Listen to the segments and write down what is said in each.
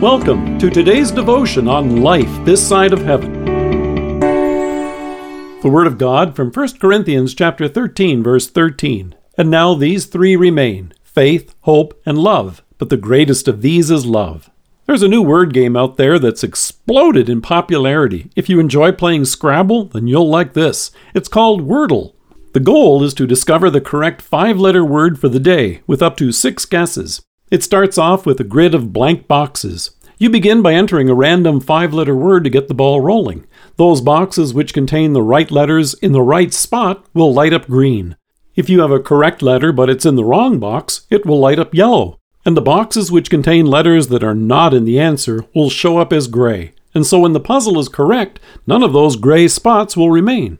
Welcome to today's devotion on life this side of heaven. The word of God from 1 Corinthians chapter 13 verse 13. And now these three remain: faith, hope, and love, but the greatest of these is love. There's a new word game out there that's exploded in popularity. If you enjoy playing Scrabble, then you'll like this. It's called Wordle. The goal is to discover the correct five letter word for the day, with up to six guesses. It starts off with a grid of blank boxes. You begin by entering a random five letter word to get the ball rolling. Those boxes which contain the right letters in the right spot will light up green. If you have a correct letter but it's in the wrong box, it will light up yellow. And the boxes which contain letters that are not in the answer will show up as gray. And so when the puzzle is correct, none of those gray spots will remain.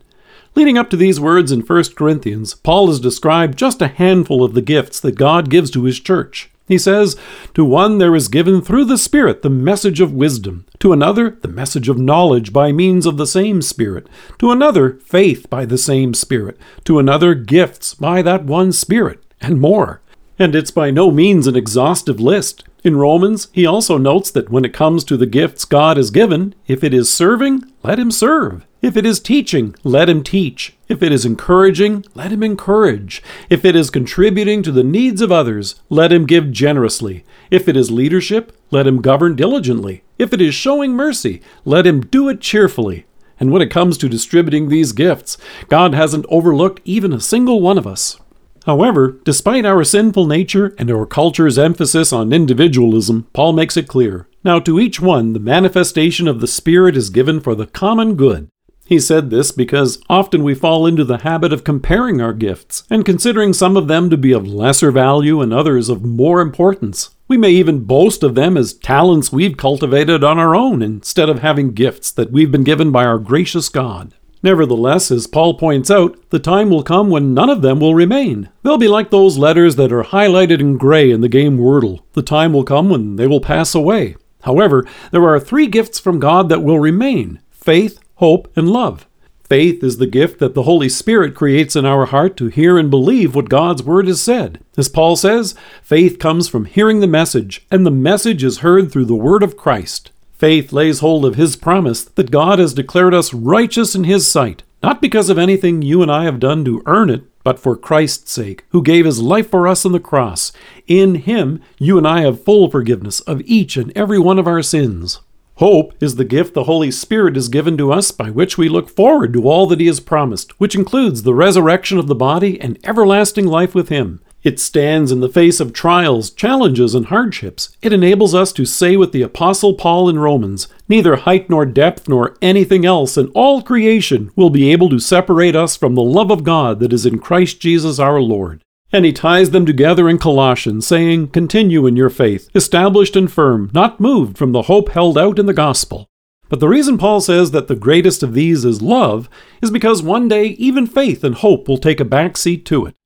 Leading up to these words in 1 Corinthians, Paul has described just a handful of the gifts that God gives to his church. He says, To one there is given through the Spirit the message of wisdom, to another the message of knowledge by means of the same Spirit, to another faith by the same Spirit, to another gifts by that one Spirit, and more. And it's by no means an exhaustive list. In Romans, he also notes that when it comes to the gifts God has given, if it is serving, let him serve. If it is teaching, let him teach. If it is encouraging, let him encourage. If it is contributing to the needs of others, let him give generously. If it is leadership, let him govern diligently. If it is showing mercy, let him do it cheerfully. And when it comes to distributing these gifts, God hasn't overlooked even a single one of us. However, despite our sinful nature and our culture's emphasis on individualism, Paul makes it clear. Now, to each one, the manifestation of the Spirit is given for the common good. He said this because often we fall into the habit of comparing our gifts and considering some of them to be of lesser value and others of more importance. We may even boast of them as talents we've cultivated on our own instead of having gifts that we've been given by our gracious God. Nevertheless, as Paul points out, the time will come when none of them will remain. They'll be like those letters that are highlighted in gray in the game Wordle. The time will come when they will pass away. However, there are three gifts from God that will remain faith, hope, and love. Faith is the gift that the Holy Spirit creates in our heart to hear and believe what God's Word has said. As Paul says, faith comes from hearing the message, and the message is heard through the Word of Christ. Faith lays hold of His promise that God has declared us righteous in His sight, not because of anything you and I have done to earn it, but for Christ's sake, who gave His life for us on the cross. In Him, you and I have full forgiveness of each and every one of our sins. Hope is the gift the Holy Spirit has given to us by which we look forward to all that He has promised, which includes the resurrection of the body and everlasting life with Him. It stands in the face of trials, challenges, and hardships. It enables us to say with the Apostle Paul in Romans Neither height nor depth nor anything else in all creation will be able to separate us from the love of God that is in Christ Jesus our Lord. And he ties them together in Colossians, saying, Continue in your faith, established and firm, not moved from the hope held out in the gospel. But the reason Paul says that the greatest of these is love is because one day even faith and hope will take a back seat to it.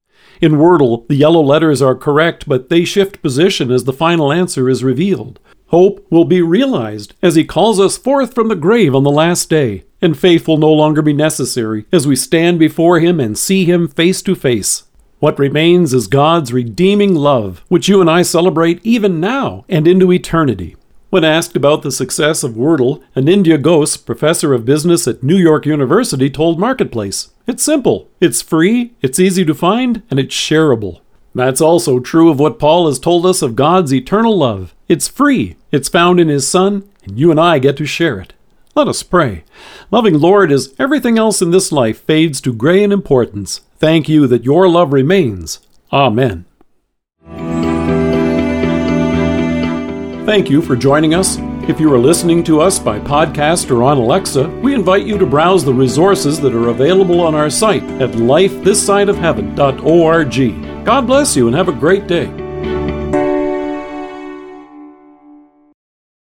In Wordle, the yellow letters are correct, but they shift position as the final answer is revealed. Hope will be realized as he calls us forth from the grave on the last day, and faith will no longer be necessary as we stand before him and see him face to face. What remains is God's redeeming love, which you and I celebrate even now and into eternity. When asked about the success of Wordle, Anindya Ghose, professor of business at New York University, told Marketplace It's simple, it's free, it's easy to find, and it's shareable. That's also true of what Paul has told us of God's eternal love. It's free, it's found in His Son, and you and I get to share it. Let us pray. Loving Lord, as everything else in this life fades to gray in importance, thank you that your love remains. Amen. Thank you for joining us. If you are listening to us by podcast or on Alexa, we invite you to browse the resources that are available on our site at lifethissideofheaven.org. God bless you and have a great day.